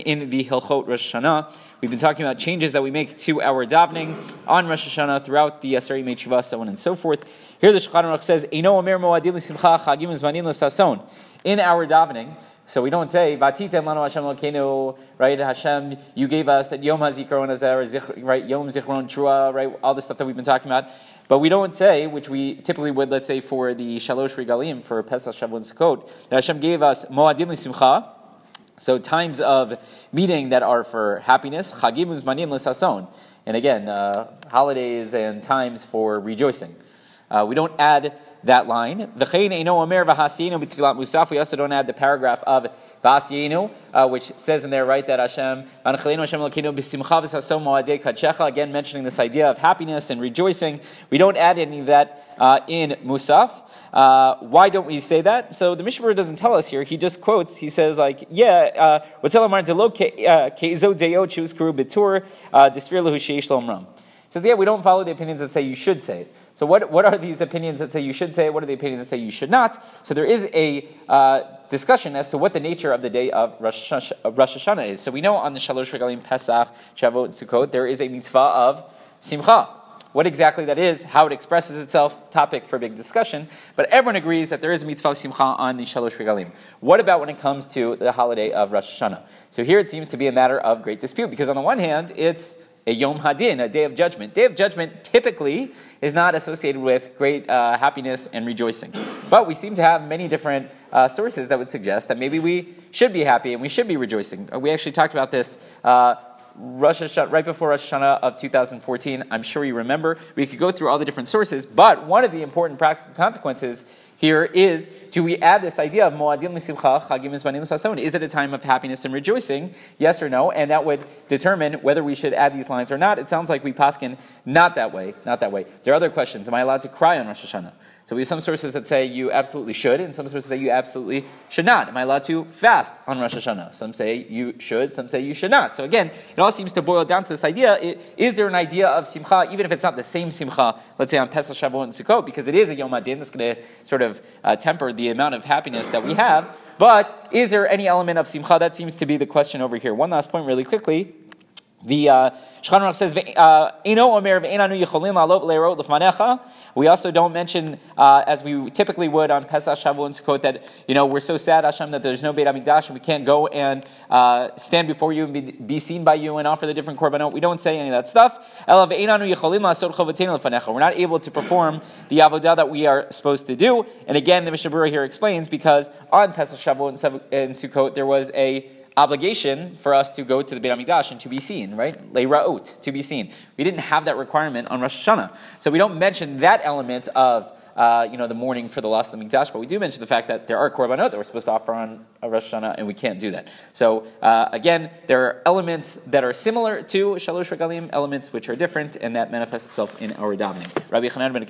in the Hilchot Rosh Hashanah. We've been talking about changes that we make to our davening on Rosh Hashanah throughout the Asari Mechivah, so on and so forth. Here the Shulchan Aruch says, "Eino omer moadim l'simcha chagim uzmanim l'sason." In our davening, so we don't say "Vatiten lanu Hashem Elokeinu," right? Hashem, you gave us that Yom Hazikaron Azer, right? Yom Zichron Trua, right? All the stuff that we've been talking about. But we don't say, which we typically would, let's say for the Shalosh Regalim for Pesach Shavuot Sukkot, that Hashem gave us moadim l'simcha so times of meeting that are for happiness, chagim uzmanim l'sason, and again, uh, holidays and times for rejoicing. Uh, we don't add that line. We also don't add the paragraph of Vasiyenu, uh, which says in there, right, that Hashem, again mentioning this idea of happiness and rejoicing. We don't add any of that uh, in Musaf. Uh, why don't we say that? So the Mishnah doesn't tell us here. He just quotes, he says, like, yeah, what's Elamar Delo says, yeah, we don't follow the opinions that say you should say it. So what, what are these opinions that say you should say it? What are the opinions that say you should not? So there is a uh, discussion as to what the nature of the day of Rosh, Hashanah is. So we know on the Shalosh Regalim, Pesach, Shavuot, and Sukkot, there is a mitzvah of Simcha. What exactly that is, how it expresses itself, topic for big discussion. But everyone agrees that there is a mitzvah of simcha on the Shalosh Regalim. What about when it comes to the holiday of Rosh Hashanah? So here it seems to be a matter of great dispute, because on the one hand, it's a Yom Hadin, a day of judgment. Day of judgment typically is not associated with great uh, happiness and rejoicing. But we seem to have many different uh, sources that would suggest that maybe we should be happy and we should be rejoicing. Uh, we actually talked about this. Uh, Rosh Hashanah, right before Rosh Hashanah of 2014, I'm sure you remember. We could go through all the different sources, but one of the important practical consequences here is do we add this idea of Moadim L'Simcha, Chagim Mizmanim Sason? Is it a time of happiness and rejoicing? Yes or no? And that would determine whether we should add these lines or not. It sounds like we paskin not that way, not that way. There are other questions. Am I allowed to cry on Rosh Hashanah? So we have some sources that say you absolutely should, and some sources say you absolutely should not. Am I allowed to fast on Rosh Hashanah? Some say you should, some say you should not. So again, it all seems to boil down to this idea: is there an idea of simcha, even if it's not the same simcha, let's say on Pesach, Shavuot, and Sukkot, because it is a Yom Hadin that's going to sort of uh, temper the amount of happiness that we have. But is there any element of simcha? That seems to be the question over here. One last point, really quickly. The uh, says, uh, We also don't mention, uh, as we typically would on Pesach, Shavuot, and Sukkot, that you know we're so sad, Hashem, that there's no Beit Hamikdash and we can't go and uh, stand before you and be, be, seen by you and offer the different korbanot. We don't say any of that stuff. We're not able to perform the avodah that we are supposed to do. And again, the Mishnah here explains because on Pesach, Shavuot, and Sukkot there was a obligation for us to go to the Beit HaMikdash and to be seen, right? Leiraot, to be seen. We didn't have that requirement on Rosh Hashanah. So we don't mention that element of, uh, you know, the mourning for the loss of the Mikdash, but we do mention the fact that there are korbanot that we're supposed to offer on a Rosh Hashanah, and we can't do that. So uh, again, there are elements that are similar to Shalosh Regalim, elements which are different, and that manifests itself in our davening. Rabbi Chanan ben